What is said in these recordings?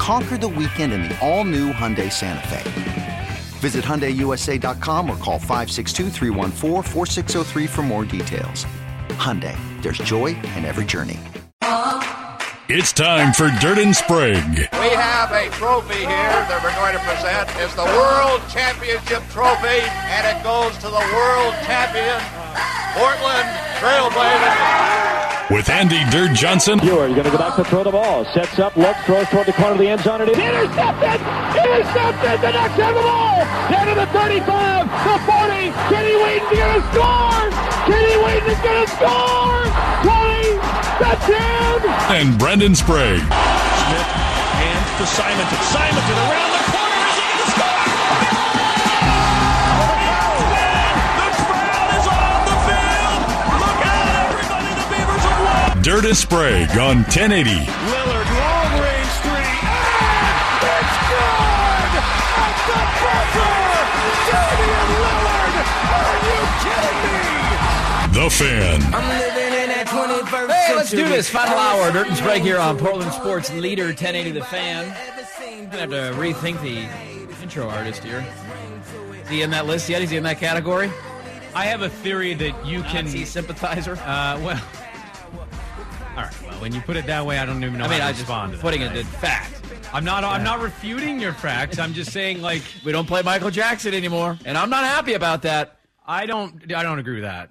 Conquer the weekend in the all new Hyundai Santa Fe. Visit HyundaiUSA.com or call 562 for more details. Hyundai, there's joy in every journey. It's time for Dirt and Sprague. We have a trophy here that we're going to present. It's the World Championship Trophy, and it goes to the world champion, Portland Trailblazers. With Andy Dirt Johnson. Huard going to go back to throw the ball. Sets up, looks, throws toward the corner of the end zone. And it's intercepted! Intercepted! The Ducks have the ball! Down to the 35, the 40. Kenny Wheaton's going to score! Kenny Wheaton is going to score! 20, the 10! And Brendan Sprague. Smith hands to Simonton. Simonton around the corner. Have. Dirt and Sprague on 1080. Lillard, long range three. And it's good! At the buzzer! Damian Lillard! Are you kidding me? The Fan. Hey, let's do this. Final hour. Dirt and Sprague here on Portland Sports Leader 1080 The Fan. I'm going to have to rethink the intro artist here. Is he in that list yet? Is he in that category? I have a theory that you can. Nazi sympathizer? Uh, well, all right. Well, when you put it that way, I don't even know I mean, how I to just respond to that. putting it right? in fact. I'm not. I'm not refuting your facts. I'm just saying, like, We don't play Michael Jackson anymore, and I'm not happy about that. I don't. I don't agree with that.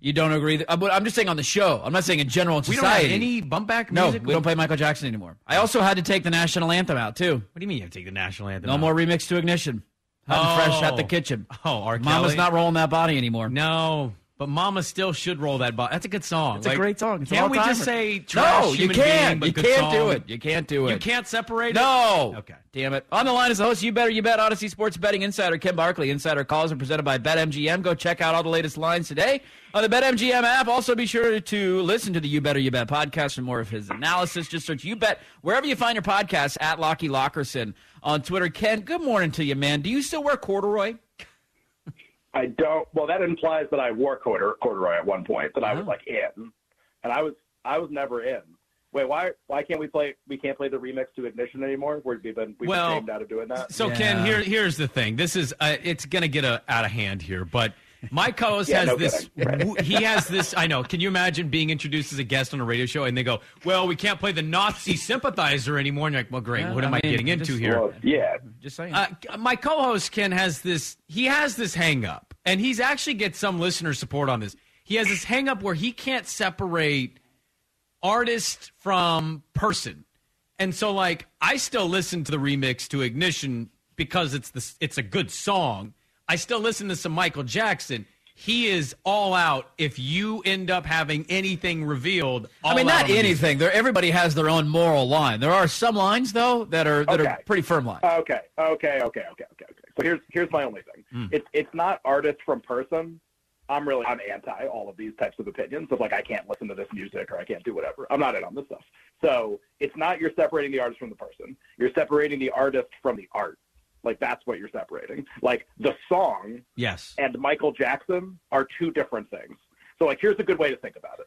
You don't agree? That, uh, I'm just saying on the show. I'm not saying in general in We don't have any bump back no, music. we don't play Michael Jackson anymore. I also had to take the national anthem out too. What do you mean you have to take the national anthem? No out? more remix to ignition. Hot and fresh at the Oh. kitchen. Oh, R. Mama's Kelly? not rolling that body anymore. No, but Mama still should roll that ball. That's a good song. It's a great song. It's can't we just say trash No, you can't. being, you can't do it. You can't do it. You can't separate it. No. Okay. Damn it. On the line is the host, You Better You Bet, Audacy Sports Betting Insider, Ken Barkley. Insider calls are presented by BetMGM. Go check out all the latest lines today on the BetMGM app. Also, be sure to listen to the You Better You Bet podcast for more of his analysis. Just search You Bet wherever you find your podcasts at Lockie Lockerson on Twitter. Ken, good morning to you, man. Do you still wear corduroy? I don't. Well, that implies that I wore cordur- corduroy at one point. That I was Oh. like in, and I was I was never in. Wait, why why can't we play? We can't play the remix to Ignition anymore. We've been we've Well, been shamed out of doing that. So Yeah. Ken, here here's the thing. This is uh, it's going to get uh out of hand here, but my co-host Yeah, has no this. Right. He has this. I know. Can you imagine being introduced as a guest on a radio show and they go, "Well, we can't play the Nazi sympathizer anymore." And you're like, "Well, great. Yeah, what am I I, getting into just- here?" Well, yeah, Just saying. Uh, my co-host Ken has this. He has this hang up, and he's actually gets some listener support on this. He has this hang up where he can't separate artist from person, and so like I still listen to the remix to Ignition because it's the it's a good song. I still listen to some Michael Jackson. He is all out. If you end up having anything revealed, all I mean, not on the music. anything. There, everybody has their own moral line. There are some lines though that are that Okay. are pretty firm lines. okay, okay, okay, okay, okay, okay. So here's here's my only thing. Hmm. It's it's not artist from person. I'm really I'm anti all of these types of opinions of like I can't listen to this music or I can't do whatever. I'm not in on this stuff. So it's not you're separating the artist from the person. You're separating the artist from the art. Like that's what you're separating. Like the song Yes. and Michael Jackson are two different things. So like here's a good way to think about it.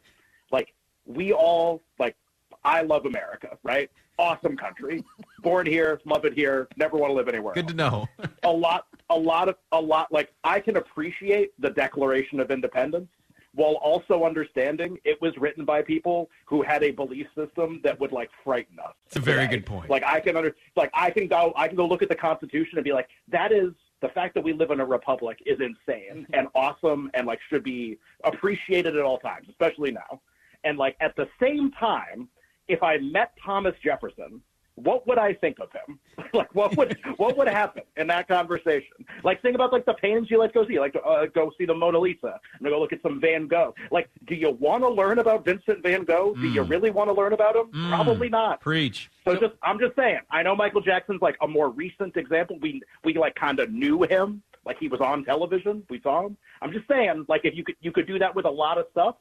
Like we all like I love America, right? Awesome country. Born here, love it here, never want to live anywhere. Good to know. a lot a lot of a lot like I can appreciate the Declaration of Independence while also understanding it was written by people who had a belief system that would like frighten us. It's a very today. good point. Like I can under like I can go I can go look at the Constitution and be like that is the fact that we live in a republic is insane and awesome and like should be appreciated at all times, especially now. And like at the same time, if I met Thomas Jefferson, what would I think of him? like what would what would happen in that conversation? Like think about like the paintings you like go see, like uh, go see the Mona Lisa and go look at some Van Gogh. Like, do you want to learn about Vincent Van Gogh? Do you really want to learn about him? Probably not. Preach. So just I'm just saying. I know Michael Jackson's like a more recent example. We we like kind of knew him, like he was on television. We saw him. I'm just saying, like if you could you could do that with a lot of stuff,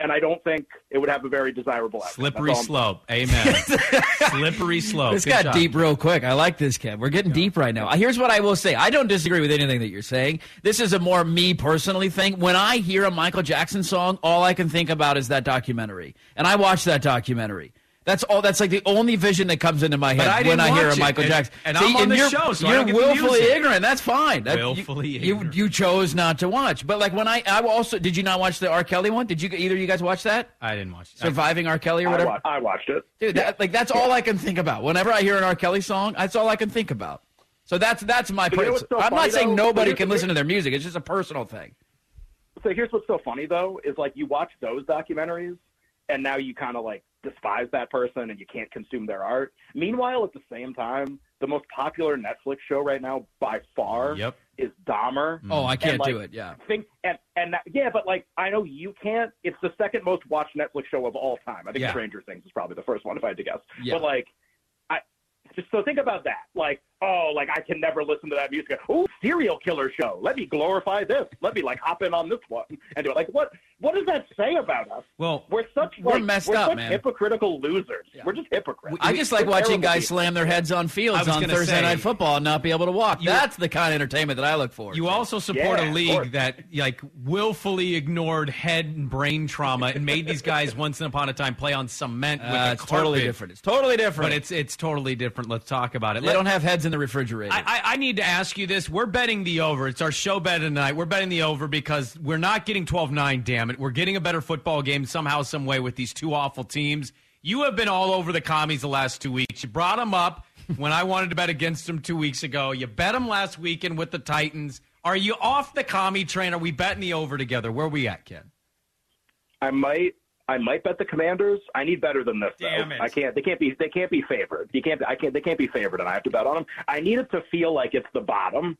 and I don't think it would have a very desirable outcome. Slippery That's all I'm slope. Amen. Slippery slope. This Good got job. deep real quick. I like this, Kev. We're getting deep right now. Here's what I will say. I don't disagree with anything that you're saying. This is a more me personally thing. When I hear a Michael Jackson song, all I can think about is that documentary. And I watched that documentary. That's all. That's like the only vision that comes into my head I when I hear a watch it, Michael and- Jackson. and I'm on the show, so you're don't get the willfully ignorant. That's fine. That- you- Willfully you, ignorant. you chose not to watch. But like when I, I also did you not watch the R. Kelly one? Did you either of you guys watch that? I didn't watch it. Surviving R. Kelly or I, whatever. I watched it. Dude, that, like that's all I can think about. Whenever I hear an R. Kelly song, that's all I can think about. So that's that's my. But you know so I'm not saying though? nobody can listen to their music. It's just a personal thing. So here's what's so funny though is like you watch those documentaries and now you kind of like despise that person and you can't consume their art. Meanwhile, at the same time, the most popular Netflix show right now by far Yep. is Dahmer. Mm-hmm. Oh, I can't like, do it. Yeah. Think and and that, yeah, but like I know you can't. It's the second most watched Netflix show of all time. I think Yeah. Stranger Things is probably the first one if I had to guess. Yeah. But like, I just so think about that. Like, oh, like I can never listen to that music. Oh, serial killer show. Let me glorify this. Let me like hop in on this one and do it. Like, what? What does that say about us? Well, We're such We're like, messed we're up, such man. hypocritical losers. We're just hypocrites. I just like We're watching guys people. slam their heads on fields on Thursday say- night football and not be able to walk. You- That's the kind of entertainment that I look for. You also support Yeah, a league that like willfully ignored head and brain trauma and made these guys once upon a time play on cement with uh, a it's totally different. It's totally different. But it's it's totally different. Let's talk about it. they Let- don't have heads in the refrigerator. I, I, I need to ask you this. We're betting the over. It's our show bet tonight. We're betting the over because we're not getting 12 9, damn it. We're getting a better football game somehow, some way with these two awful teams. You have been all over the commies the last two weeks. You brought them up when I wanted to bet against them two weeks ago. You bet them last weekend with the Titans. Are you off the commie train? Are we betting the over together? Where we at, Ken? I might. I might bet the Commanders. I need better than this. Though. It. I can't. They can't be. They can't be favored. You can't. I can't. They can't be favored, and I have to bet on them. I need it to feel like it's the bottom.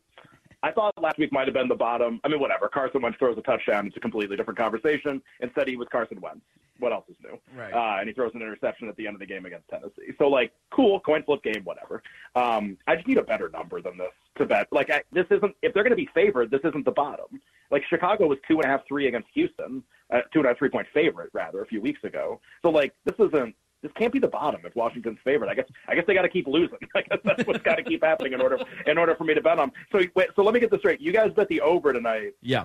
I thought last week might have been the bottom. I mean, whatever. Carson Wentz throws a touchdown. It's a completely different conversation. Instead, he was Carson Wentz. What else is new? Right. Uh, and he throws an interception at the end of the game against Tennessee. So, like, cool, coin flip game, whatever. Um, I just need a better number than this to bet. Like, I, this isn't. If they're going to be favored, this isn't the bottom. Like Chicago was two and a half, three against Houston, uh, two and a half, three point favorite rather a few weeks ago. So, like, this isn't. This can't be the bottom if Washington's favorite. I guess. I guess they got to keep losing. I guess that's what's got to keep happening in order in order for me to bet on. So, wait, so let me get this straight. You guys bet the over tonight yeah.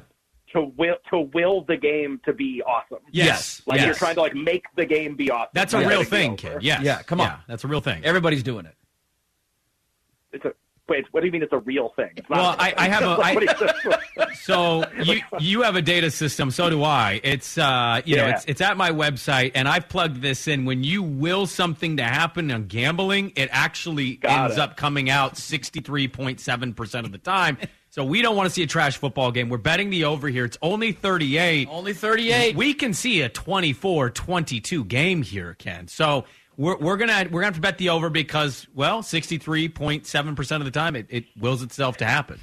to will to will the game to be awesome. Yes. Like yes. you're trying to like make the game be awesome. That's a Not real thing, kid. Yeah. Yeah, come on. that's a real thing. Everybody's doing it. It's a wait. What do you mean? It's a real thing? It's not Well, I- I have a- Like, I- what do you- So you you have a data system, so do I. It's uh you know it's it's at my website, and I've plugged this in. When you will something to happen on gambling, it actually Got ends it. up coming out sixty three point seven percent of the time. So we don't want to see a trash football game. We're betting the over here. It's only thirty eight. Only 38. We can see a 24-22 game here, Ken. So we're, we're gonna we're gonna have to bet the over because well, sixty three point seven percent of the time it, it wills itself to happen.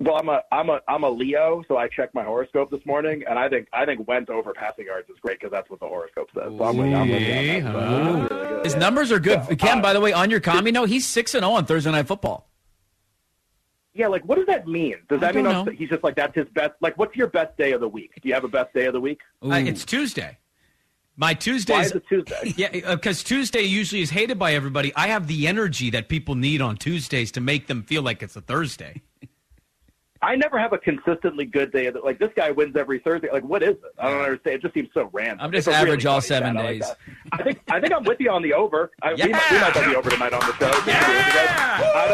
Well, I'm a I'm a I'm a Leo, so I checked my horoscope this morning, and I think I think Wentz over passing yards is great because that's what the horoscope says. So I'm with, I'm with you on that. So really. His numbers are good. Yeah. Ken, Uh, by the way, on your commie note, he's six and zero on Thursday night football. Yeah, like what does that mean? Does that mean don't on- know. he's just like that's his best? Like, what's your best day of the week? Do you have a best day of the week? Uh, it's Tuesday. My Why is it Tuesday? Yeah, uh, because Tuesday usually is hated by everybody. I have the energy that people need on Tuesdays to make them feel like it's a Thursday. I never have a consistently good day. The, like this guy wins every Thursday. Like what is it? I don't understand. It just seems so random. I'm just It's a really average all seven stat. I like days. I think I think I'm with you on the over. I, we, might, we Yeah. might bet the over tonight on the show. Yeah. I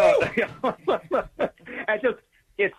don't. I just it's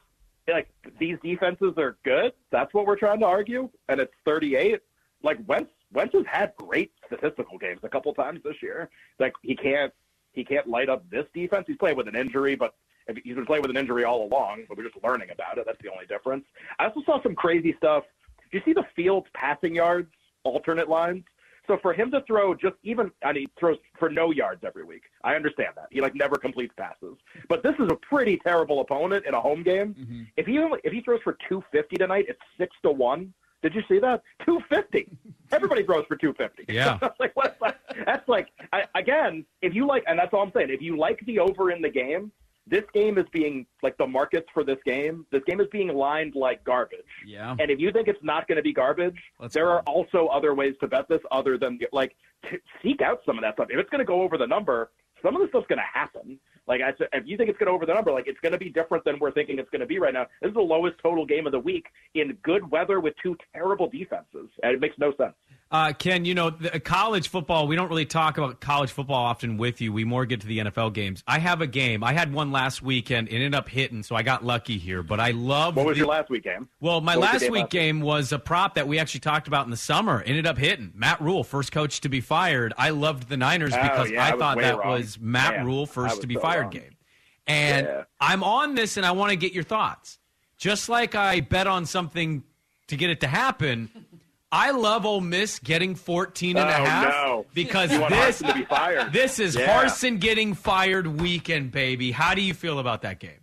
like these defenses are good. That's what we're trying to argue, and it's 38. Like Wentz, Wentz has had great statistical games a couple times this year. Like he can't he can't light up this defense. He's playing with an injury, but If he's been playing with an injury all along, but we're just learning about it. That's the only difference. I also saw some crazy stuff. Did you see the Fields passing yards alternate lines? So for him to throw just even, I mean, he throws for no yards every week. I understand that he like never completes passes, but this is a pretty terrible opponent in a home game. Mm-hmm. If he if he throws for 250 tonight, it's six to one. Did you see that? 250. Everybody throws for 250. Yeah. like that? That's like I, again, if you like, and that's all I'm saying. If you like the over in the game, this game is being like the markets for this game. This game is being lined like garbage. Yeah. And if you think it's not going to be garbage, Let's there go. are also other ways to bet this other than like seek out some of that stuff. If it's going to go over the number, some of this stuff's going to happen. Like I said, if you think it's going to over the number, like it's going to be different than we're thinking it's going to be right now. This is the lowest total game of the week in good weather with two terrible defenses, and it makes no sense. Uh, Ken, you know, the, college football, we don't really talk about college football often with you. We more get to the NFL games. I have a game. I had one last weekend. It ended up hitting, so I got lucky here. But I love. What was the- your last week game? Well, my last game week last game was a prop that we actually talked about in the summer. Ended up hitting. Matt Rhule, first coach to be fired. I loved the Niners Oh, because yeah, I I thought that wrong. was Matt Man, Rule first to be so fired wrong. game. And Yeah. I'm on this and I want to get your thoughts. Just like I bet on something to get it to happen, I love Ole Miss getting 14 and a Oh, half no. because this be this is Yeah. Harsin getting fired weekend, baby. How do you feel about that game?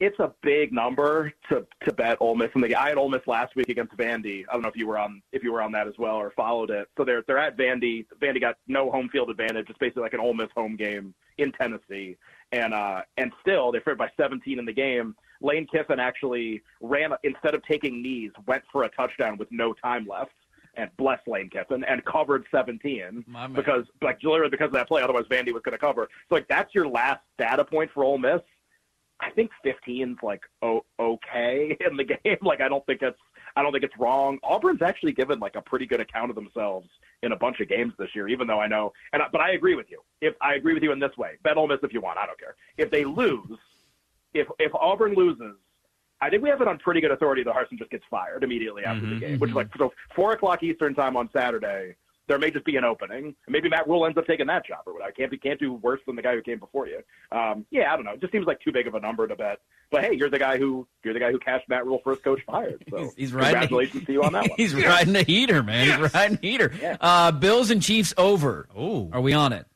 it's a big number to to bet Ole Miss in the game. I had Ole Miss last week against Vandy. I don't know if you were on if you were on that as well or followed it. So they're they're at Vandy. Vandy got no home field advantage. It's basically like an Ole Miss home game in Tennessee. And uh and still they're favored by 17 in the game. Lane Kiffin actually ran instead of taking knees, went for a touchdown with no time left. And bless Lane Kiffin and covered 17 because like literally because of that play. Otherwise Vandy was going to cover. So like that's your last data point for Ole Miss. I think 15's like o- okay in the game. Like I don't think it's I don't think it's wrong. Auburn's actually given like a pretty good account of themselves in a bunch of games this year, even though I know. And I, but I agree with you. If I agree with you in this way, bet Ole Miss if you want. I don't care. If they lose, if if Auburn loses, I think we have it on pretty good authority that Harsin just gets fired immediately after the mm-hmm. game, which is mm-hmm. like so four o'clock Eastern time on Saturday. There may just be an opening. Maybe Matt Rhule ends up taking that job or whatever. Can't be can't do worse than the guy who came before you. Um, yeah, I don't know. It just seems like too big of a number to bet. But hey, you're the guy who you're the guy who cashed Matt Rhule first coach fired. So He's, he's riding. congratulations to you on that one. He's riding a heater, man. He's riding a heater. Uh, Bills and Chiefs over. Oh, Are we on it?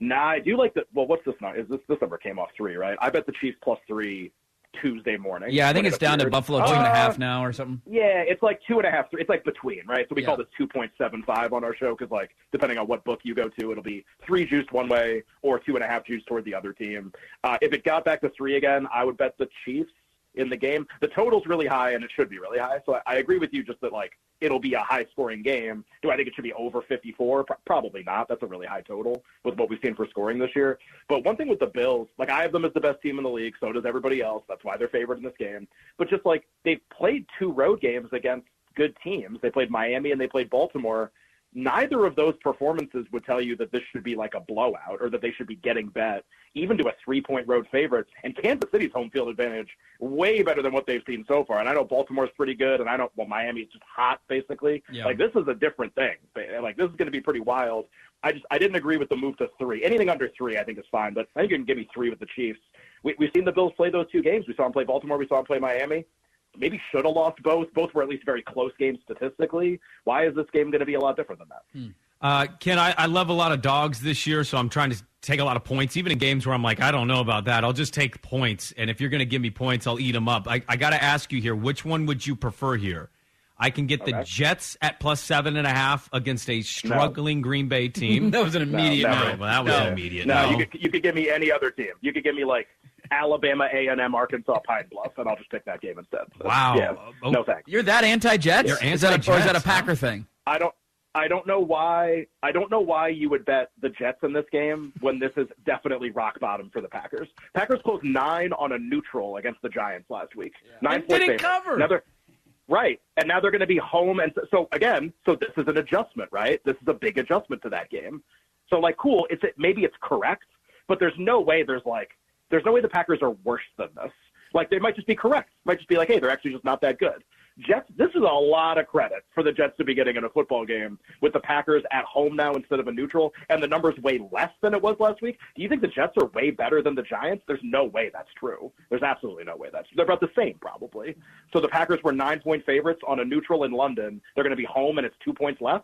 Nah, I do like the. Well, what's this number? Is this this number came off three, right? I bet the Chiefs plus three Tuesday morning. Yeah, I think it's it down to. Buffalo two and a Uh, half now or something. Yeah, it's like two and a half. Three. It's like between, right? So we Yeah. call this two point seven five on our show because, like, depending on what book you go to, it'll be three juiced one way or two and a half juiced toward the other team. Uh, if it got back to three again, I would bet the Chiefs in the game. The total's really high, and it should be really high. So I, I agree with you, just that like it'll be a high scoring game. Do I think it should be over fifty four? Pro- probably not. That's a really high total with what we've seen for scoring this year. But one thing with the Bills, like I have them as the best team in the league. So does everybody else. That's why they're favored in this game. But just like they've played two road games against good teams. They played Miami and they played Baltimore. Neither of those performances would tell you that this should be like a blowout or that they should be getting bet, even to a three point road favorite. And Kansas City's home field advantage way better than what they've seen so far. And I know Baltimore's pretty good, and I know well Miami's just hot basically. Yeah. Like this is a different thing. Like this is going to be pretty wild. I just I didn't agree with the move to three. Anything under three, I think is fine. But I think you can give me three with the Chiefs. We, we've seen the Bills play those two games. We saw them play Baltimore. We saw them play Miami. Maybe should have lost both. Both were at least very close games statistically. Why is this game going to be a lot different than that? Uh, Ken, I, I love a lot of dogs this year, so I'm trying to take a lot of points, even in games where I'm like, I don't know about that. I'll just take points, and if you're going to give me points, I'll eat them up. I, I got to ask you here, which one would you prefer here? I can get the Jets at plus seven and a half against a struggling Green Bay team. That was an immediate no, no. never. Well, that was No. immediate. No, No, you could you could give me any other team. You could give me like Alabama, A and M, Arkansas, Pine Bluff, and I'll just pick that game instead. So, Wow. Yeah. Oh. No thanks. You're that anti-Jets? You're Is that a, or is that a Packer huh? thing? I don't. I don't know why. I don't know why you would bet the Jets in this game when this is definitely rock bottom for the Packers. Packers closed nine on a neutral against the Giants last week. Nine point didn't cover. Now they're right, and now they're going to be home. And so, so again, so this is an adjustment, right? This is a big adjustment to that game. So like, cool. It's maybe it's correct, but there's no way there's like there's no way the Packers are worse than this. Like they might just be correct. Might just be like, hey, they're actually just not that good. Jets, this is a lot of credit for the Jets to be getting in a football game with the Packers at home now instead of a neutral, and the numbers way less than it was last week. Do you think the Jets are way better than the Giants? There's no way that's true. There's absolutely no way that's They're about the same, probably. So the Packers were nine point favorites on a neutral in London. They're going to be home, and it's two points less.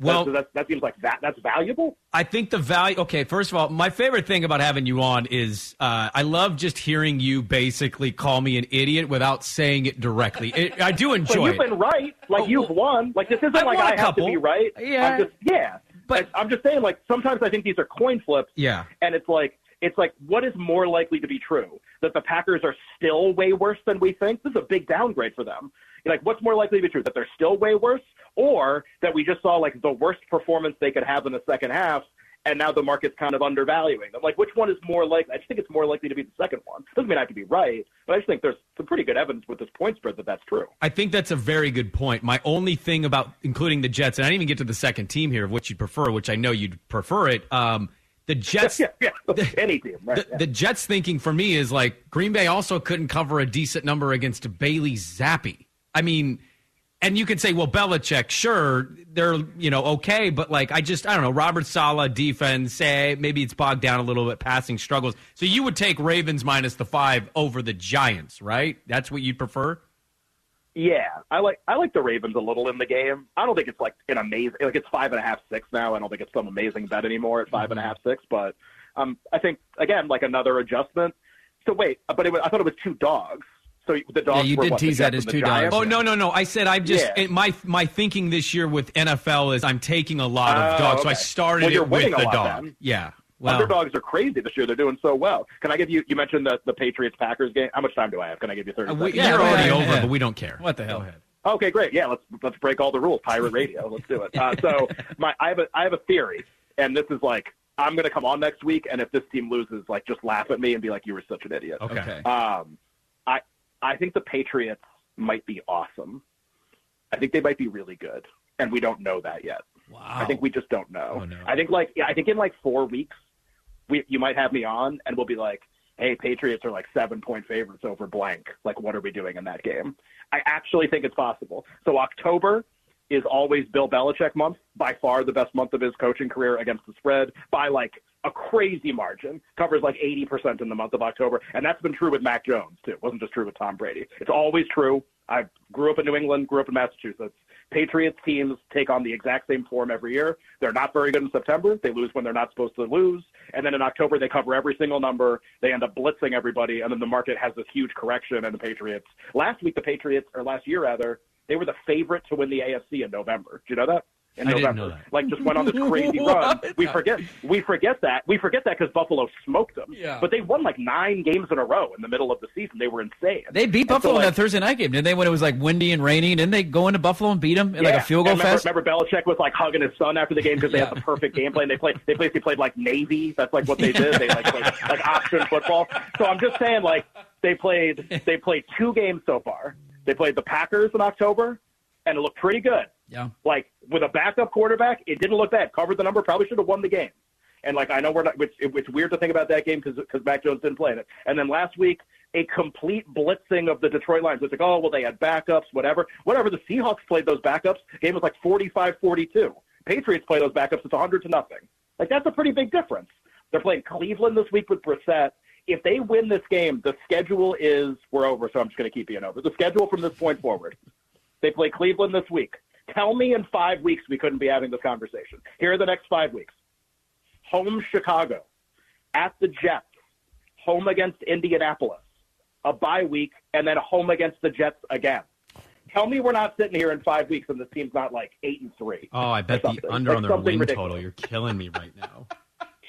Well, that, that, that seems like that that's valuable. I think the value. Okay, first of all, my favorite thing about having you on is uh, I love just hearing you basically call me an idiot without saying it directly. It, I do enjoy well, you've it. been right. Like Oh, you've won. Like this isn't I've like I have couple. to be right. Yeah. I'm just yeah. But- I'm just saying like sometimes I think these are coin flips. Yeah. And it's like it's like what is more likely to be true? That the Packers are still way worse than we think? This is a big downgrade for them. Like what's more likely to be true? That they're still way worse or that we just saw like the worst performance they could have in the second half and now the market's kind of undervaluing them. Like, which one is more likely? I just think it's more likely to be the second one. Doesn't mean I have to be right, but I just think there's some pretty good evidence with this point spread that that's true. I think that's a very good point. My only thing about including the Jets, and I didn't even get to the second team here of which you'd prefer, which I know you'd prefer it. Um, the Jets, yeah, yeah. Any team, right? the, yeah. the Jets thinking for me is like Green Bay also couldn't cover a decent number against Bailey Zappe. I mean, and you can say, well, Belichick, sure, they're you know okay, but like I just I don't know, Robert Saleh defense, say maybe it's bogged down a little bit, passing struggles. So you would take Ravens minus the five over the Giants, right? That's what you'd prefer. Yeah, I like I like the Ravens a little in the game. I don't think it's like an amazing like it's five and a half six now. I don't think it's some amazing bet anymore at five and a half six. But um, I think again like another adjustment. So wait, but it was, I thought it was two dogs. So the dogs. you were did what, tease that as and the two dogs. Oh no no no! I said I'm just Yeah. it, my my thinking this year with NFL is I'm taking a lot of Oh, dogs, so I started Well, you're it with a the lot dog. then. Yeah. Well, Underdogs are crazy this year. They're doing so well. Can I give you? You mentioned the the Patriots Packers game. How much time do I have? Can I give you thirty uh, we, seconds? Yeah, you're already ahead. over, Yeah. but we don't care. What the hell? Go. Okay, great. Yeah, let's let's break all the rules. Pirate radio. Let's do it. Uh, so my I have a I have a theory, and this is like I'm going to come on next week, and if this team loses, like just laugh at me and be like, you were such an idiot. Okay. Okay. Um, I think the Patriots might be awesome. I think they might be really good, and we don't know that yet. Wow. I think we just don't know. Oh, no. I think like yeah, I think in like four weeks, we you might have me on, and we'll be like, hey, Patriots are like seven point favorites over blank. Like, what are we doing in that game? I actually think it's possible. So October is always Bill Belichick month, by far the best month of his coaching career against the spread by like a crazy margin. Covers like 80% in the month of October. And that's been true with Mac Jones, too. It wasn't just true with Tom Brady. It's always true. I grew up in New England, grew up in Massachusetts. Patriots teams take on the exact same form every year. They're not very good in September. They lose when they're not supposed to lose. And then in October, they cover every single number. They end up blitzing everybody. And then the market has this huge correction. And the Patriots, last week, the Patriots, or last year rather, they were the favorite to win the AFC in November. Do you know that? In I didn't November. know that. Like just went on this crazy run. We forget we forget that. We forget that because Buffalo smoked them. Yeah. But they won like nine games in a row in the middle of the season. They were insane. They beat And so, Buffalo in that Thursday night game, didn't they? When it was like windy and rainy, didn't they go into Buffalo and beat them in like a field goal and remember, fest? Remember, Belichick was like hugging his son after the game because they Yeah. had the perfect game plan. They played. They basically played like Navy. That's like what they did. They like played like option football. So I'm just saying, like they played. They played two games so far. They played the Packers in October, and it looked pretty good. Yeah. Like with a backup quarterback, it didn't look bad. Covered the number. Probably should have won the game. And like I know we're not. It's, it's weird to think about that game because because Mac Jones didn't play in it. And then last week, a complete blitzing of the Detroit Lions. It's like, oh well, they had backups, whatever, whatever. The Seahawks played those backups. Game was like 45-42. Patriots play those backups. It's 100 to nothing. Like that's a pretty big difference. They're playing Cleveland this week with Brissett. If they win this game, the schedule is we're over. So I'm just going to keep you in over. The schedule from this point forward. They play Cleveland this week. Tell me in five weeks we couldn't be having this conversation. Here are the next five weeks home Chicago, at the Jets, home against Indianapolis, a bye week, and then home against the Jets again. Tell me we're not sitting here in five weeks and this team's not like eight and three. Oh, I bet the under Like on their win ridiculous. total. You're killing me right now.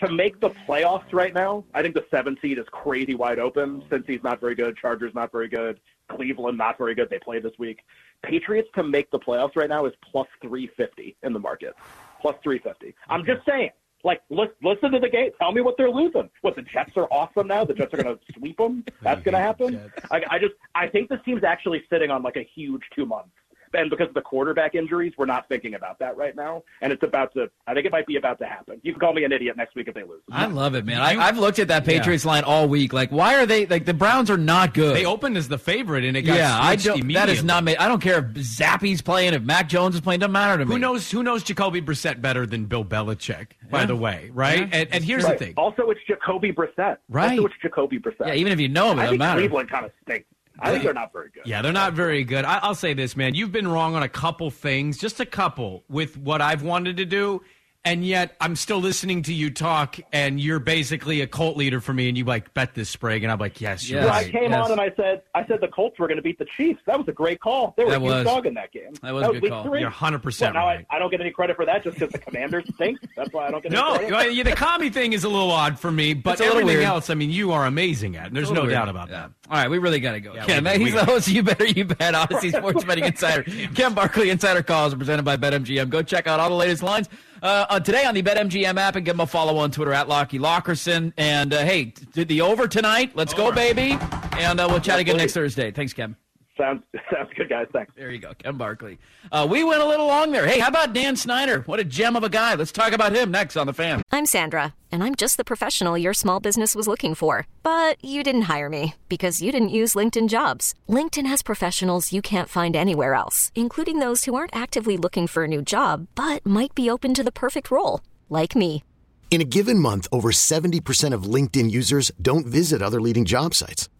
To make the playoffs right now, I think the seven seed is crazy wide open. Since he's not very good. Chargers not very good. Cleveland not very good. They play this week. Patriots to make the playoffs right now is plus 350 in the market. Plus 350. I'm just saying. Like, li- listen to the game. Tell me what they're losing. What the Jets are awesome now. The Jets are going to sweep them. That's going to happen. I, I just, I think this team's actually sitting on like a huge two months and because of the quarterback injuries, we're not thinking about that right now. And it's about to. I think it might be about to happen. You can call me an idiot next week if they lose. I love it, man. I, I've looked at that Patriots line all week. Like, why are they like the Browns are not good? They opened as the favorite, and it got yeah, I don't. That is not made. I don't care if Zappe's playing, if Mac Jones is playing. Doesn't matter to me. Who knows? Who knows Jacoby Brissett better than Bill Belichick? By Yeah. the way, right? Yeah. And, and here's Right. the thing. Also, it's Jacoby Brissett. Right. Also, it's Jacoby Brissett. Yeah, even if you know him, it I doesn't think matter. Cleveland kind of stinks. I think they're not very good. Yeah, they're not very good. I, I'll say this, man. You've been wrong on a couple things, just a couple, with what I've wanted to do. And yet, I'm still listening to you talk, and you're basically a cult leader for me. And you like bet this Sprague, and I'm like, yes, you're Yes. Well, I came yes. on and I said I said the Colts were going to beat the Chiefs. That was a great call. They were That a huge dog in that game. That was a good call. Three. You're 100% Well, now right. I, I don't get any credit for that just because the Commanders stink. That's why I don't get any No, credit. well, yeah, the commie thing is a little odd for me, but It's a little everything weird. else, I mean, you are amazing at. And there's no little doubt about Yeah. that. All right, we really got to go. Yeah, Ken, we- he's we the host. You better, you bet. Audacy Sports Betting Insider. Ken Barkley, Insider Calls, are presented by BetMGM. Go check out all the latest lines uh, uh, today on the BetMGM app and give him a follow on Twitter at Lockie Lockerson. And uh, hey, did the over tonight? Let's go, baby. And uh, we'll chat again next Thursday. Thanks, Ken. Sounds sounds good, guys. Thanks. There you go, Ken Barkley. Uh, we went a little long there. Hey, how about Dan Snyder? What a gem of a guy. Let's talk about him next on the fan. I'm Sandra, and I'm just the professional your small business was looking for. But you didn't hire me because you didn't use LinkedIn jobs. LinkedIn has professionals you can't find anywhere else, including those who aren't actively looking for a new job but might be open to the perfect role, like me. In a given month, over 70% of LinkedIn users don't visit other leading job sites.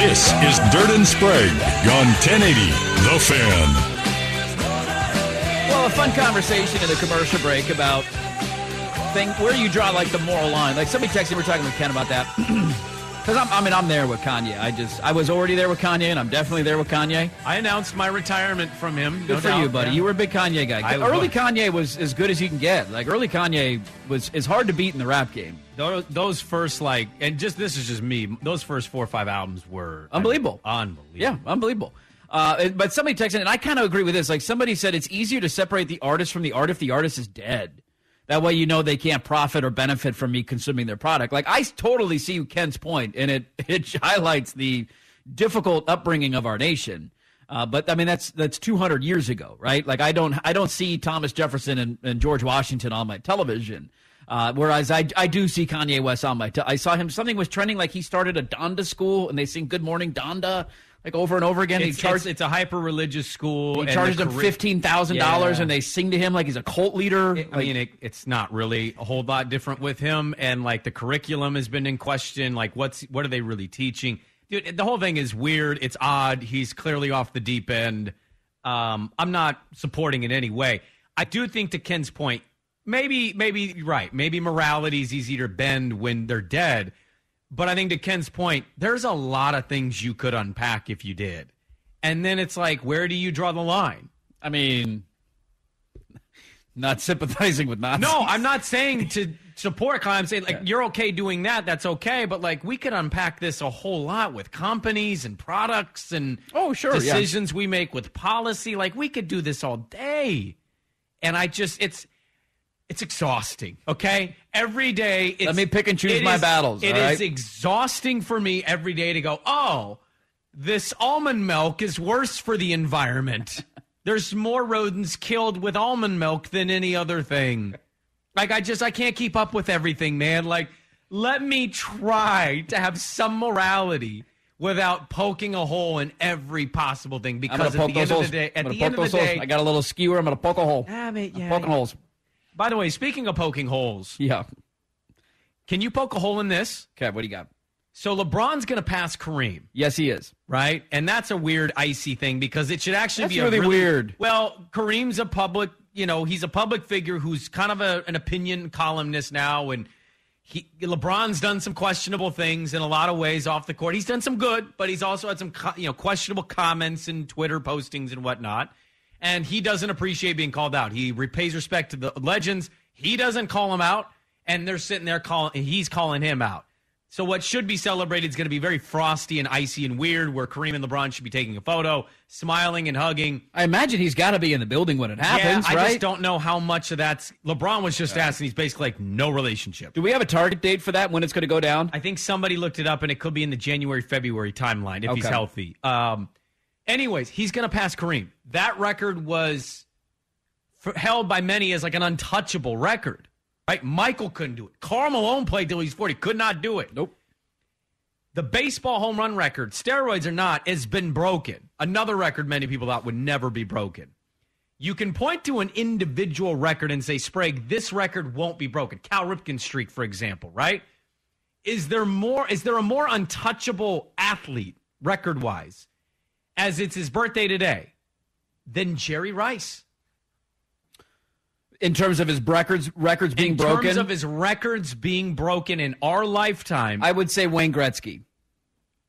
This is Dirt and Sprague on 1080 The Fan. Well, a fun conversation in the commercial break about thing where you draw like the moral line. Like somebody texted, me, we are talking with Ken about that. Because I'm, I mean, I'm there with Kanye. I just, I was already there with Kanye, and I'm definitely there with Kanye. I announced my retirement from him. Good no for doubt, you, buddy. yeah. You were a big Kanye guy. I early was. Kanye was as good as you can get. Like early Kanye was is hard to beat in the rap game. Those, those first like, and just this is just me. Those first four or five albums were I mean, Unbelievable. unbelievable. Yeah, unbelievable. Uh, but somebody texted, and I kind of agree with this. Like somebody said, it's easier to separate the artist from the art if the artist is dead. That way, you know they can't profit or benefit from me consuming their product. Like I totally see Ken's point, and it it highlights the difficult upbringing of our nation. Uh, but I mean that's that's 200 years ago, right? Like I don't I don't see Thomas Jefferson and, and George Washington on my television. Uh, whereas I, I do see Kanye West on my. Te- I saw him. Something was trending like he started a Donda school, and they sing "Good Morning Donda" like over and over again. It's, he charged. it's, it's a hyper religious school. he charged the them fifteen thousand dollars, and they sing to him like he's a cult leader. I mean, it, it's not really a whole lot different with him, and like the curriculum has been in question. Like, what's what are they really teaching? Dude, the whole thing is weird. It's odd. He's clearly off the deep end. Um, I'm not supporting in any way. I do think, to Ken's point, maybe maybe right. Maybe morality is easy to bend when they're dead. But I think to Ken's point, there's a lot of things you could unpack if you did. And then it's like, where do you draw the line? I mean, not sympathizing with Nazis. No, I'm not saying to support. I'm saying like you're okay doing that. That's okay. But like we could unpack this a whole lot with companies and products and Oh, sure, yeah. decisions we make with policy. Like we could do this all day. And I just it's It's exhausting. Okay, every day. It's, Let me pick and choose it my is- battles, It all is exhausting for me every day to go. Oh, this almond milk is worse for the environment. There's more rodents killed with almond milk than any other thing. Like I just I can't keep up with everything, man. Like let me try to have some morality without poking a hole in every possible thing because at the those end of the day, I'm at gonna the end poke of the those holes. day, I got a little skewer. I'm gonna poke a hole. I mean, I'm yeah, poking yeah. holes. By the way, speaking of poking holes, Yeah. can you poke a hole in this? Okay, what do you got? So LeBron's going to pass Kareem, Yes, he is. right? And that's a weird icy thing because it should actually That's be a really weird. Well, Kareem's a public, you know, he's a public figure who's kind of a, an opinion columnist now, and he LeBron's done some questionable things in a lot of ways off the court. He's done some good, but he's also had some you know questionable comments and Twitter postings and whatnot. And he doesn't appreciate being called out. He repays respect to the legends. He doesn't call him out, and they're sitting there calling. He's calling him out. So what should be celebrated is going to be very frosty and icy and weird, where Kareem and LeBron should be taking a photo, smiling and hugging. I imagine he's got to be in the building when it happens, yeah, I right? just don't know how much of that's. LeBron was just asking. He's basically like no relationship. Do we have a target date for that when it's going to go down? I think somebody looked it up, and it could be in the January February timeline if he's healthy. Um, anyways, he's going to pass Kareem. That record was f- held by many as like an untouchable record. Right? Michael couldn't do it. Karl Malone played till he's forty, could not do it. Nope. The baseball home run record, steroids or not, has been broken. Another record many people thought would never be broken. You can point to an individual record and say, Sprague, this record won't be broken. Cal Ripken streak, for example, right? Is there more? Is there a more untouchable athlete, record wise, as it's his birthday today, than Jerry Rice? In terms of his records, records being broken. in broken, terms of his records being broken in our lifetime. I would say Wayne Gretzky.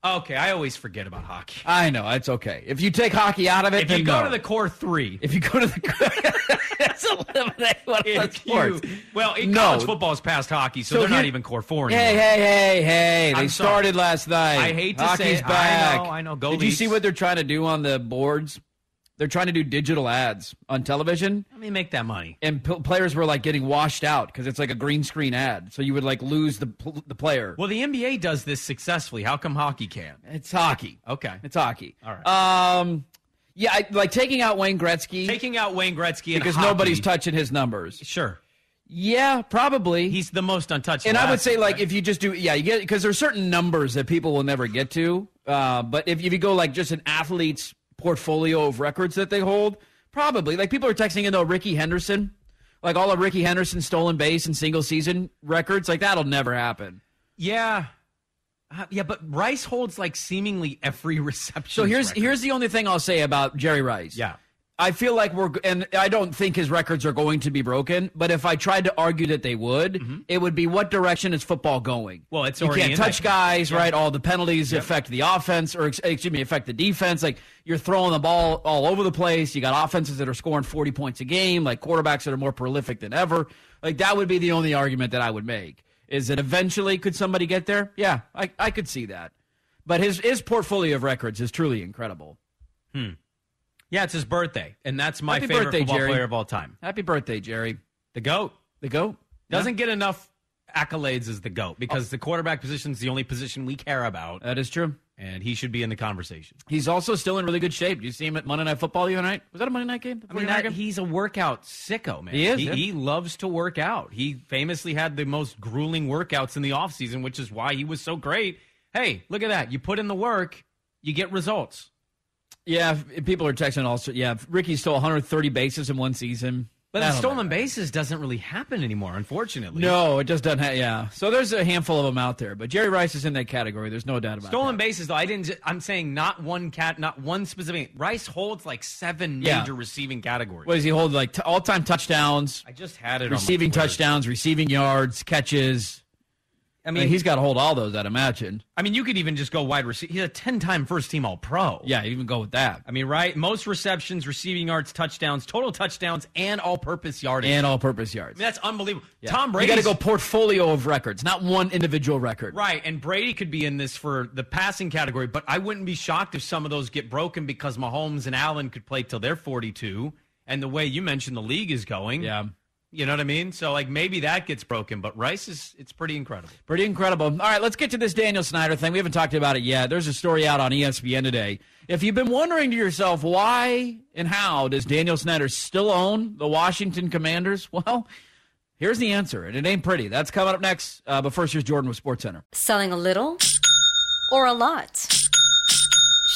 okay, I always forget about hockey. I know it's okay. If you take hockey out of it, If you go no. to the core three, if you go to the, that's eliminate one of the if you, well, in No. college football is past hockey, so, So they're not even core four anymore. Hey, hey, hey, hey! They I'm sorry. started last night. I hate to Hockey's say it. I back. know, I know. Go Did you see what they're trying to do on the boards? They're trying to do digital ads on television, Let me make that money. and p- players were like getting washed out because it's like a green screen ad. So you would like lose the pl- the player. Well, the NBA does this successfully. How come hockey can't? It's hockey. Okay. It's hockey. All right. Um, yeah, I, like taking out Wayne Gretzky Taking out Wayne Gretzky because hockey, nobody's touching his numbers. Sure, Yeah, probably. he's the most untouched. and I would say like right? if you just do yeah you get because there's certain numbers that people will never get to. Uh, but if, if you go like just an athlete's portfolio of records that they hold, probably like people are texting in though Rickey Henderson, like all of Rickey Henderson's stolen base and single season records, like that'll never happen. yeah, Uh, yeah, but Rice holds like seemingly every reception. So here's here's the only thing I'll say about Jerry Rice. Yeah. I feel like we're, and I don't think his records are going to be broken. But if I tried to argue that they would, it would be what direction is football going? Mm-hmm. Well, it's you can't touch guys, Yeah. right? All the penalties affect the offense, or excuse me, affect the defense. Like you're throwing the ball all over the place. You got offenses that are scoring 40 points a game, like quarterbacks that are more prolific than ever. Like that would be the only argument that I would make. Is it eventually could somebody get there? Yeah, I, I could see that. But his his portfolio of records is truly incredible. Hmm. Yeah, it's his birthday, and that's my Happy favorite birthday, football Jerry. player of all time. Happy birthday, Jerry. The goat The goat doesn't get enough accolades as the goat because the quarterback position is the only position we care about, That is true. and he should be in the conversation. He's also still in really good shape. Did you see him at Monday Night Football the other night? Was that a Monday night game? I mean, that, he's a workout sicko, man. He is, He, yeah. he loves to work out. He famously had the most grueling workouts in the offseason, which is why he was so great. Hey, look at that. You put in the work, you get results. yeah, people are texting also. Yeah, Rickey stole 130 bases in one season. But the stolen bases doesn't really happen anymore, unfortunately. No, it just doesn't. Ha- yeah, so there's a handful of them out there, but Jerry Rice is in that category. There's no doubt about it. Stolen that. bases, though, I didn't. I'm saying not one cat, not one specific. Rice holds like seven Yeah. major receiving categories. What does he hold? Like t- all-time touchdowns, I just had it. receiving touchdowns, receiving yards, catches. I I mean, mean, he's got to hold all those. I'd imagine. I mean, you could even just go wide receiver. He's a ten-time first-team All-Pro. Yeah, even go with that. I mean, right? Most receptions, receiving yards, touchdowns, total touchdowns, and all-purpose yardage. And all-purpose yards. I mean, that's unbelievable. Yeah. Tom You Brady. got to go portfolio of records, not one individual record. Right, and Brady could be in this for the passing category, but I wouldn't be shocked if some of those get broken because Mahomes and Allen could play till they're 42. And the way you mentioned the league is going, Yeah. You know what I mean? So like maybe that gets broken, but Rice is it's pretty incredible. Pretty incredible. All right, let's get to this Daniel Snyder thing. We haven't talked about it yet. There's a story out on ESPN today. If you've been wondering to yourself why and how does Daniel Snyder still own the Washington Commanders, well, here's the answer, and it ain't pretty. That's coming up next. Uh, but first, here's Jordan with Sports Center. Selling a little or a lot?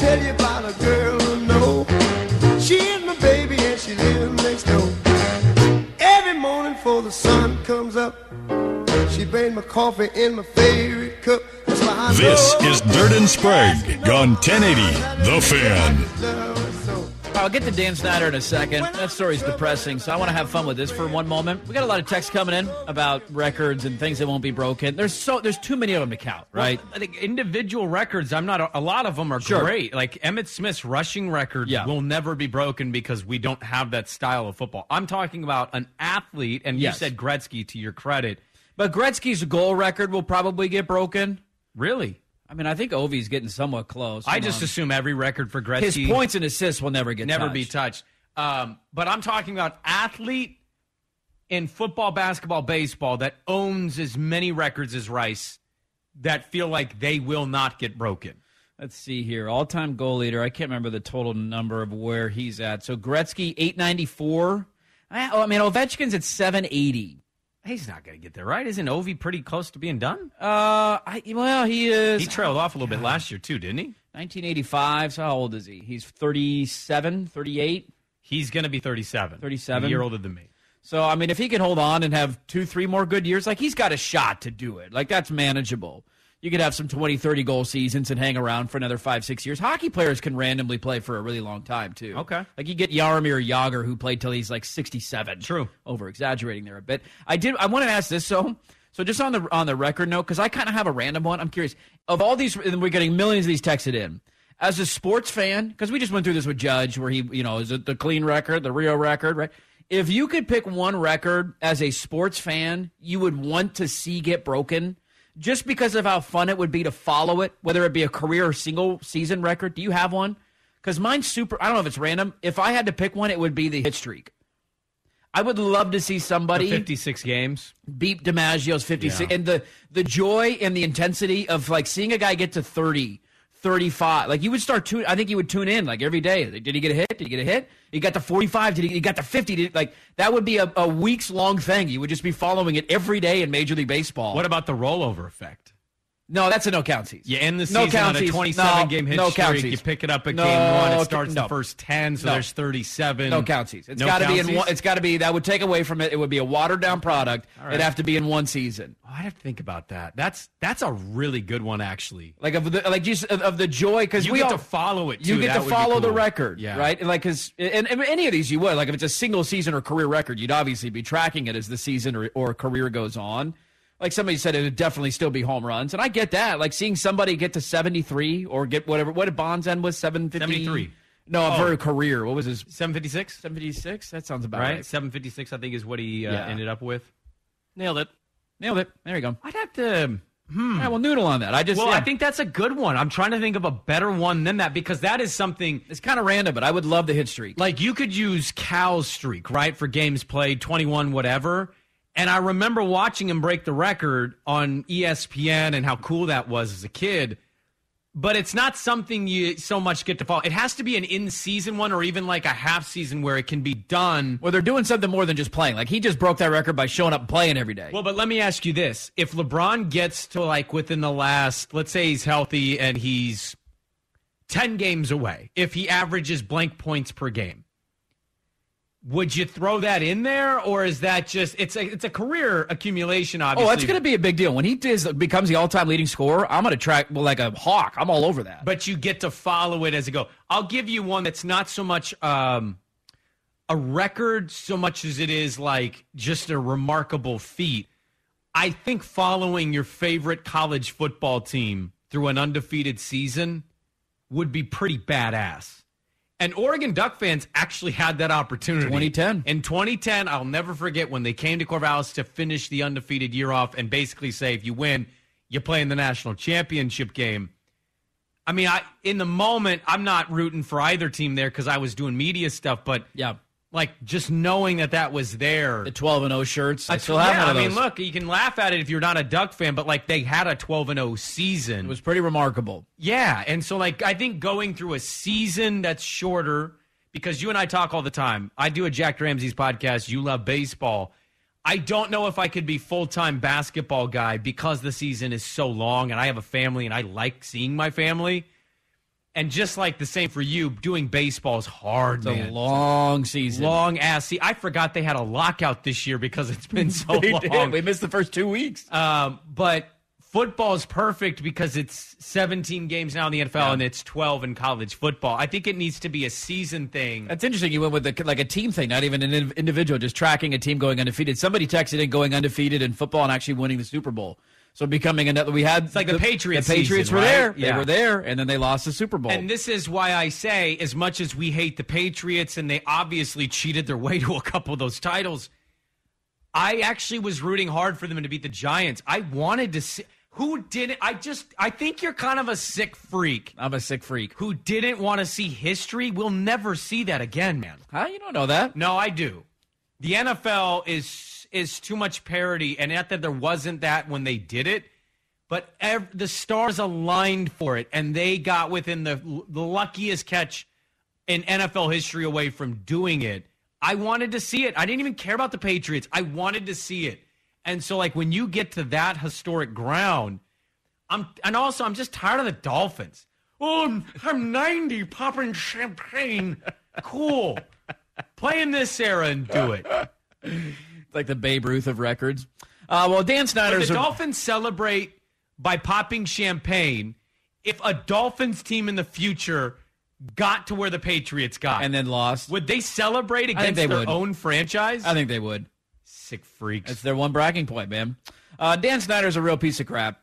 Tell you about a girl who know she is my baby and she lives next door. Every morning before the sun comes up, she brings my coffee in my favorite cup. I This is Dirt and Sprague on 1080 The Fan. I'll get to Dan Snyder in a second. That story's depressing, so I want to have fun with this for one moment. We got a lot of texts coming in about records and things that won't be broken. There's so there's too many of them to count, right? Well, I think individual records, I'm not, a, a lot of them are Sure. great. Like Emmitt Smith's rushing record Yeah. will never be broken because we don't have that style of football. I'm talking about an athlete, and Yes. you said Gretzky to your credit. But Gretzky's goal record will probably get broken. Really? I mean, I think Ovi's getting somewhat close. I just on. assume every record for Gretzky. his points and assists will never get never touched. be touched. Um, but I'm talking about athlete in football, basketball, baseball that owns as many records as Rice that feel like they will not get broken. Let's see here. All time goal leader. I can't remember the total number of where he's at. So Gretzky, 894. I, oh, I mean, Ovechkin's at 780. He's not going to get there, right? Isn't Ovi pretty close to being done? Uh, I, well, he is. He trailed off a little bit last year, too, didn't he? 1985. So how old is he? He's 37, 38. He's going to be 37. 37. A year older than me. So, I mean, if he can hold on and have two, three more good years, like he's got a shot to do it. Like that's manageable. You could have some 20, 30 goal seasons and hang around for another five, six years. Hockey players can randomly play for a really long time, too. Okay. Like you get Jaromir Jagr, who played till he's like 67. True. Over exaggerating there a bit. I did, I want to ask this, so. So just on the on the record note, because I kind of have a random one. I'm curious of all these, and we're getting millions of these texted in. As a sports fan, because we just went through this with Judge, where he, you know, is it the clean record, the Rio record, right? If you could pick one record as a sports fan, you would want to see get broken, just because of how fun it would be to follow it, whether it be a career or single season record. Do you have one? Because mine's super. I don't know if it's random. If I had to pick one, it would be the hit streak. I would love to see somebody The 56 games. beat DiMaggio's 56 Yeah. and the the joy and the intensity of like seeing a guy get to 30 35 like you would start tune I think you would tune in like every day. Like, did he get a hit? Did he get a hit? He got to 45 did he, he got to 50 did, like that would be a, a weeks long thing. You would just be following it every day in major league baseball. What about the rollover effect? No, that's a no count season. You end the No season on a counties. 27 No, game hit no streak. counties. You pick it up at No game one. It starts no. the first 10, so No. there's 37. No counties. It's No got to be in one. It's got to be that would take away from it. It would be a watered down product. Right. It'd have to be in one season. Oh, I'd have to think about that. That's that's a really good one, actually. Like of the like just of, of the joy because You we get all, to follow it, You get That to follow the record, Yeah. right? And like because and, and any of these you would like if it's a single season or career record, you'd obviously be tracking it as the season or, or career goes on. Like somebody said, it would definitely still be home runs, and I get that. Like seeing somebody get to seventy three or get whatever. What did Bonds end with? Seven fifty 73. No, Oh. for a career. What was his 756 756 That sounds about Right? right. 756, I think, is what he uh, Yeah. ended up with. Nailed it. Nailed it. There you go. I'd have to. Hmm. Yeah, well, noodle on that. I just well, yeah. I think that's a good one. I'm trying to think of a better one than that because that is something. it's kind of random, but I would love the hit streak. Like you could use Cal's streak, right, for games played, 21, whatever. And I remember watching him break the record on ESPN and how cool that was as a kid. But it's not something you so much get to follow. It has to be an in-season one or even like a half season where it can be done. Well, they're doing something more than just playing. Like he just broke that record by showing up and playing every day. Well, but let me ask you this: If LeBron gets to like within the last, let's say he's healthy and he's ten games away, if he averages blank points per game, would you throw that in there, or is that just it's a it's a career accumulation? Obviously, Oh, that's going to be a big deal when he does, becomes the all-time leading scorer. I'm going to track well, like a hawk. I'm all over that. but you get to follow it as it go. I'll give you one that's not so much um, a record so much as it is like just a remarkable feat. I think following your favorite college football team through an undefeated season would be pretty badass. And Oregon Duck fans actually had that opportunity. 2010. In 2010, I'll never forget when they came to Corvallis to finish the undefeated year off and basically say, if you win, you play in the national championship game. I mean, I in the moment, I'm not rooting for either team there because I was doing media stuff, but yeah, like just knowing that that was there. the 12 and 0 shirts. I still have yeah, one of I mean, look, you can laugh at it if you're not a Duck fan, but like they had a 12 and 0 season. it was pretty remarkable. Yeah, and so like I think going through a season that's shorter because you and I talk all the time. I do a Jack Ramsay's podcast. You love baseball. I don't know if I could be full time basketball guy because the season is so long, and I have a family, and I like seeing my family. And just like the same for you, doing baseball is hard, It's man. a long season. long ass. See, I forgot they had a lockout this year because it's been so long. did. We missed the first two weeks. Um, but football is perfect because it's 17 games now in the NFL Yeah. and it's 12 in college football. I think it needs to be a season thing. That's interesting. You went with the, like a team thing, not even an individual, just tracking a team going undefeated. Somebody texted in going undefeated in football and actually winning the Super Bowl. So becoming another, we had It's like the Patriots The Patriots season, were right? there. Yeah. They were there, and then they lost the Super Bowl. And this is why I say, as much as we hate the Patriots and they obviously cheated their way to a couple of those titles, I actually was rooting hard for them to beat the Giants. I wanted to see. Who didn't? I just, I think you're kind of a sick freak I'm a sick freak. who didn't want to see history. We'll never see that again, man. Huh? You don't know that? No, I do. The NFL is is too much parody, and not that there wasn't that when they did it, but ev- the stars aligned for it, and they got within the the luckiest catch in NFL history away from doing it. I wanted to see it. I didn't even care about the Patriots. I wanted to see it, and so like when you get to that historic ground, I'm and also I'm just tired of the Dolphins. Oh, I'm, I'm 90, popping champagne. Cool. Play in this era and do it. Like the Babe Ruth of records. Uh, well, Dan But Snyder's the a- Dolphins celebrate by popping champagne if a Dolphins team in the future got to where the Patriots got. and then lost. would they celebrate against they their would. own franchise? I think they would. Sick freaks. It's their one bragging point, man. Uh, Dan Snyder's a real piece of crap.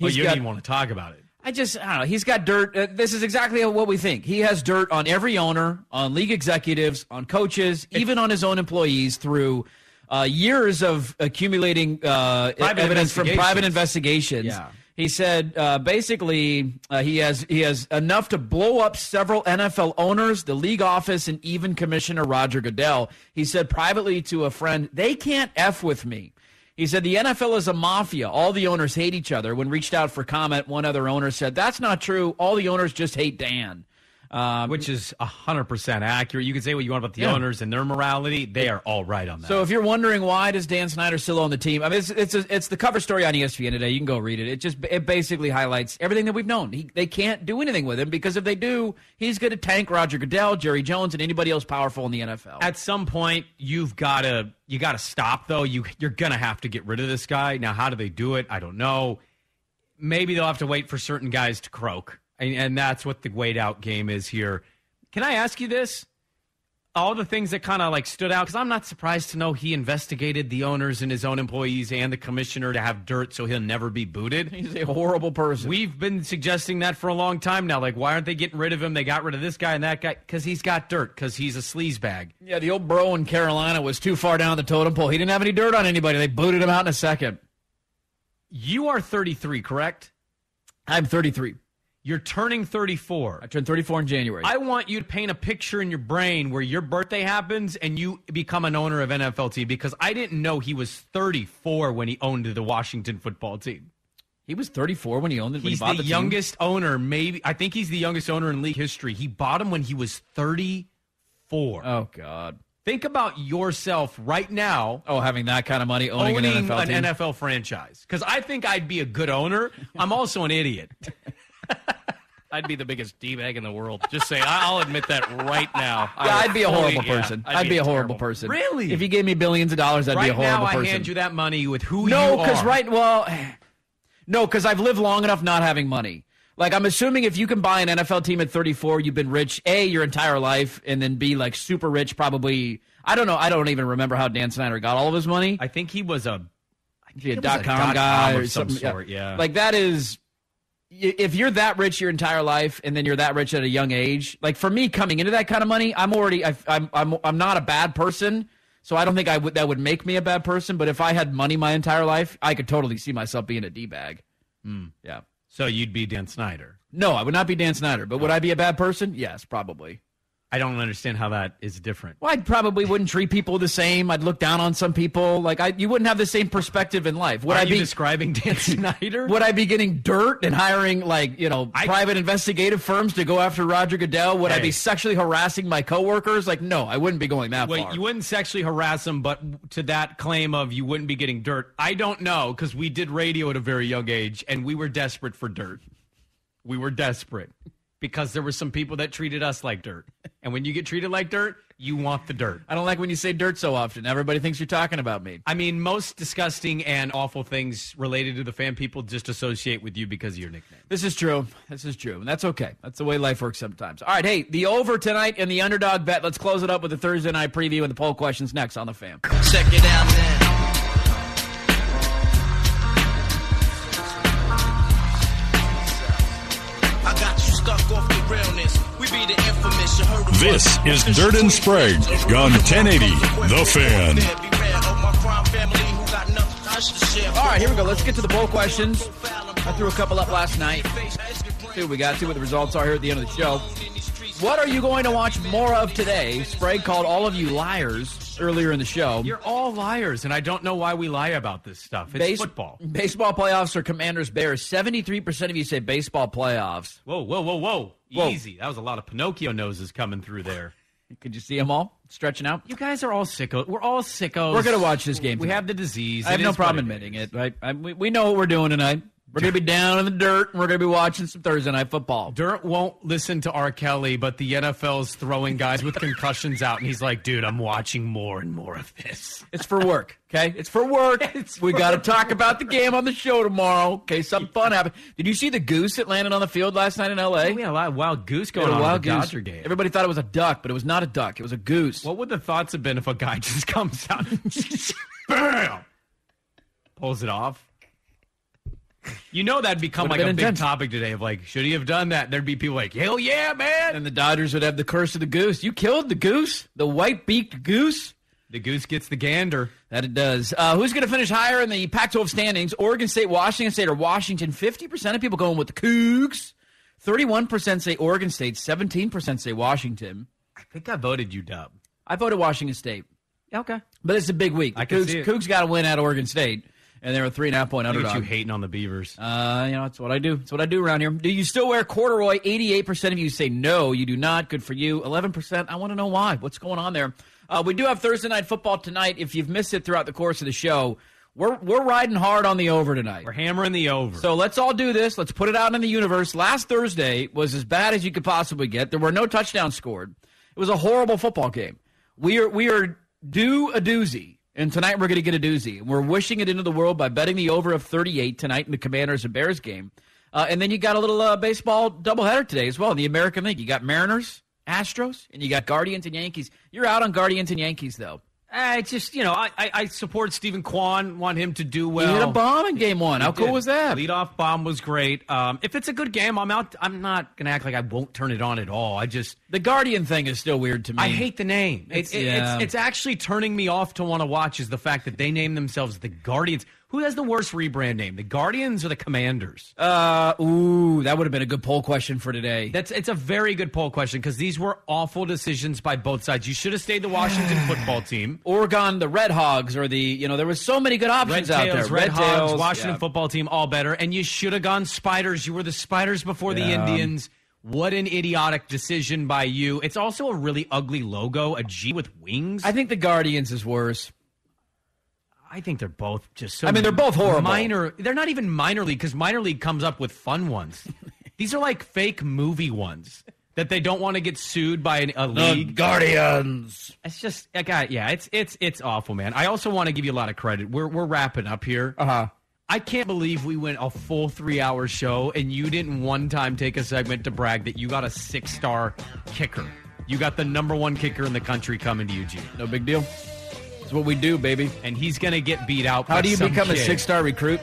well, you got- don't want to talk about it. I just, I don't know. He's got dirt. Uh, this is exactly what we think. He has dirt on every owner, on league executives, on coaches, even on his own employees through uh, years of accumulating uh, evidence from private investigations. investigations. Yeah. He said uh, basically uh, he has he has enough to blow up several NFL owners, the league office, and even Commissioner Roger Goodell. He said privately to a friend, "They can't f with me." He said the NFL is a mafia. All the owners hate each other. When reached out for comment, one other owner said, That's not true. All the owners just hate Dan. Um, Which is 100% accurate. You can say what you want about the Yeah. owners and their morality. They are all right on that. So if you're wondering why does Dan Snyder still own the team, I mean it's it's, a, it's the cover story on ESPN today. You can go read it. It just it basically highlights everything that we've known. He, they can't do anything with him because if they do, he's going to tank Roger Goodell, Jerry Jones, and anybody else powerful in the NFL. At some point, you've got to you got to stop though. You you're gonna have to get rid of this guy. Now, how do they do it? I don't know. Maybe they'll have to wait for certain guys to croak, and, and that's what the wait out game is here. Can I ask you this? All the things that kind of like stood out because I'm not surprised to know he investigated the owners and his own employees and the commissioner to have dirt so he'll never be booted. He's a horrible person. We've been suggesting that for a long time now. Like, why aren't they getting rid of him? They got rid of this guy and that guy because he's got dirt because he's a sleaze bag. yeah, the old bro in Carolina was too far down the totem pole. He didn't have any dirt on anybody. They booted him out in a second. You are 33, correct? I'm 33. You're turning 34. I turned 34 in January. I want you to paint a picture in your brain where your birthday happens and you become an owner of NFL team because I didn't know he was 34 when he owned the Washington football team. he was 34 when he owned it. He's he bought the, the team. youngest owner, maybe. I think he's the youngest owner in league history. He bought him when he was 34. Oh God. Think about yourself right now Oh, having that kind of money, owning, owning an NFL team. NFL franchise. Because I think I'd be a good owner. I'm also an idiot. I'd be the biggest d bag in the world. Just say I'll admit that right now. I Yeah, I'd be a fully- horrible yeah, person. I'd, be, a horrible terrible- person. Really? If you gave me billions of dollars, I'd right be a horrible now, I person. hand you that money with who no, because right, well, no, because I've lived long enough not having money. Like I'm assuming if you can buy an NFL team at 34, you've been rich a your entire life, and then be like super rich. Probably, I don't know. I don't even remember how Dan Snyder got all of his money. I think he was a Be a dot com guy or some something. sort, yeah. Like that is if you're that rich your entire life and then you're that rich at a young age. Like for me coming into that kind of money, I'm already I, I'm I'm I'm not a bad person. So I don't think I would that would make me a bad person, but if I had money my entire life, I could totally see myself being a D-bag. Hmm. Yeah. So you'd be Dan Snyder. No, I would not be Dan Snyder, but would I be a bad person? Yes, probably. I don't understand how that is different. Well, I probably wouldn't treat people the same. I'd look down on some people. Like I, you wouldn't have the same perspective in life. Would Are I you be describing Dan Snyder? Would I be getting dirt and hiring like you know private investigative firms to go after Roger Goodell? Would I be sexually harassing my coworkers? Like, no, I wouldn't be going that Wait, far. you wouldn't sexually harass them, but to that claim of you wouldn't be getting dirt, I don't know because we did radio at a very young age and we were desperate for dirt. We were desperate because there were some people that treated us like dirt. And when you get treated like dirt, you want the dirt. I don't like when you say dirt so often. Everybody thinks you're talking about me. I mean, most disgusting and awful things related to the fan people just associate with you because of your nickname. This is true. This is true. And that's okay. That's the way life works sometimes. All right, hey, the over tonight and the underdog bet. Let's close it up with the Thursday night preview and the poll questions next on the fam. Check it out now. This is Dirt and Sprague on 1080 The Fan. All right, here we go. Let's get to the poll questions. I threw a couple up last night. See what we got. See what the results are here at the end of the show. What are you going to watch more of today? Sprague called all of you liars earlier in the show. You're all liars, and I don't know why we lie about this stuff. It's Base- football. Baseball playoffs or Commanders Bears? Seventy-three percent of you say baseball playoffs. Whoa, whoa, whoa, whoa. Whoa. Easy. That was a lot of Pinocchio noses coming through there. Could you see them all stretching out? You guys are all sickos. We're all sickos. We're gonna watch this game We tonight. have the disease. I have It no problem it admitting it. Right? I, we, we know what we're doing tonight. We're gonna be down in the dirt, and we're gonna be watching some Thursday night football. Dirt won't listen to R. Kelly, but the NFL's throwing guys with concussions out, and he's like, dude, I'm watching more and more of this. It's for work, okay? It's for work. we got to talk about the game on the show tomorrow. Okay, something fun happened. Did you see the goose that landed on the field last night in L.A.? We had a lot of wild goose going on wild the goose. Dodger game. Everybody thought it was a duck, but it was not a duck. It was a goose. What would the thoughts have been if a guy just comes out and bam, pulls it off? You know that'd become like a been big topic today of like, should he have done that? There'd be people like, hell yeah, man. And the Dodgers would have the curse of the goose. You killed the goose, the white-beaked goose. The goose gets the gander. That it does. Uh, who's going to finish higher in the Pac-12 standings? Oregon State, Washington State, or Washington? Fifty percent of people going with the Cougs. Thirty-one percent say Oregon State. Seventeen percent say Washington. I think I voted you dub. I voted Washington State. Okay. But it's a big week. The I can Cougs. Cougs got to win at Oregon State. And they're a three and a half point underdog. you hating on the Beavers. Uh, you know, that's what I do. That's what I do around here. Do you still wear corduroy? 88% of you say no, you do not. Good for you. 11%, I want to know why. What's going on there? Uh, we do have Thursday night football tonight. If you've missed it throughout the course of the show, we're, we're riding hard on the over tonight. We're hammering the over. So let's all do this. Let's put it out in the universe. Last Thursday was as bad as you could possibly get. There were no touchdowns scored. It was a horrible football game. We are we are due a doozy, and tonight we're going to get a doozy. We're wishing it into the world by betting the over of 38 tonight in the Commanders and Bears game. Uh, and then you got a little uh, baseball doubleheader today as well in the American League. You got Mariners, Astros, and you got Guardians and Yankees. You're out on Guardians and Yankees though. I just, you know, I, I, support Steven Kwan, want him to do well. He hit a bomb in game one. How He cool did. was that? Leadoff bomb was great. Um, if it's a good game, I'm out. I'm not going to act like I won't turn it on at all. I just. The Guardian thing is still weird to me. I hate the name. It's, It's- it- yeah. it's, it's actually turning me off to want to watch is the fact that they name themselves the Guardians. Who has the worst rebrand name, the Guardians or the Commanders? Uh, ooh, that would have been a good poll question for today. That's it's a very good poll question because these were awful decisions by both sides. You should have stayed the Washington football team. Oregon, the Red Hogs, or the you know there was so many good Red options out Tails, there. Red, Hogs, Tails, Washington yeah. football team, all better. And you should have gone Spiders. You were the Spiders before the Indians. What an idiotic decision by you. It's also a really ugly logo, a G with wings. I think the Guardians is worse. I think they're both just so I mean, they're both horrible. Minor. They're not even minor league because minor league comes up with fun ones. These are like fake movie ones that they don't want to get sued by an, a league. Guardians. It's just, I got, yeah, it's it's it's awful, man. I also want to give you a lot of credit. We're we're wrapping up here. Uh huh. I can't believe we went a full three hour show and you didn't one time take a segment to brag that you got a six star kicker. You got the number one kicker in the country coming to Eugene. No big deal. It's what we do, baby. And he's going to get beat out. How do you become a six star recruit?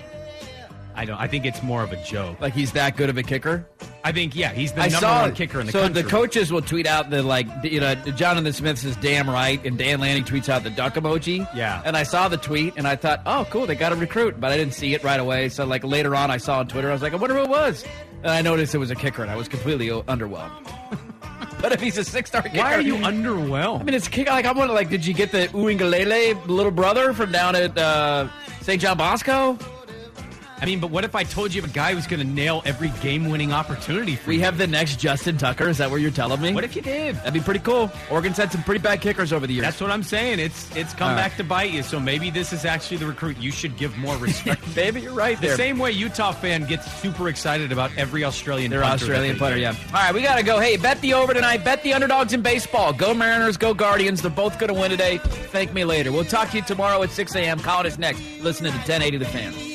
I don't. I think it's more of a joke. Like he's that good of a kicker? I think yeah, he's the I number saw one kicker in the so country. the coaches will tweet out the like you know Jonathan Smith says damn right and Dan Lanning tweets out the duck emoji. Yeah. And I saw the tweet and I thought oh cool they got a recruit but I didn't see it right away so like later on I saw on Twitter I was like I wonder who it was and I noticed it was a kicker and I was completely underwhelmed. but if he's a six star kicker, Why are you underwhelmed? I mean it's kick like I'm wondering like did you get the Uiagalelei little brother from down at uh, St. John Bosco? I mean, but what if I told you of a guy who's going to nail every game-winning opportunity for We you? have the next Justin Tucker. Is that what you're telling me? What if you did? That'd be pretty cool. Oregon's had some pretty bad kickers over the years. That's what I'm saying. It's it's come All right. back to bite you. So maybe this is actually the recruit you should give more respect. Baby, you're right the there. same way Utah fan gets super excited about every Australian. They're punter Australian punter, yeah. All right, we got to go. Hey, bet the over tonight. Bet the underdogs in baseball. Go Mariners, go Guardians. They're both going to win today. Thank me later. We'll talk to you tomorrow at 6 a.m. Colin is next. Listening to 1080 The Fan.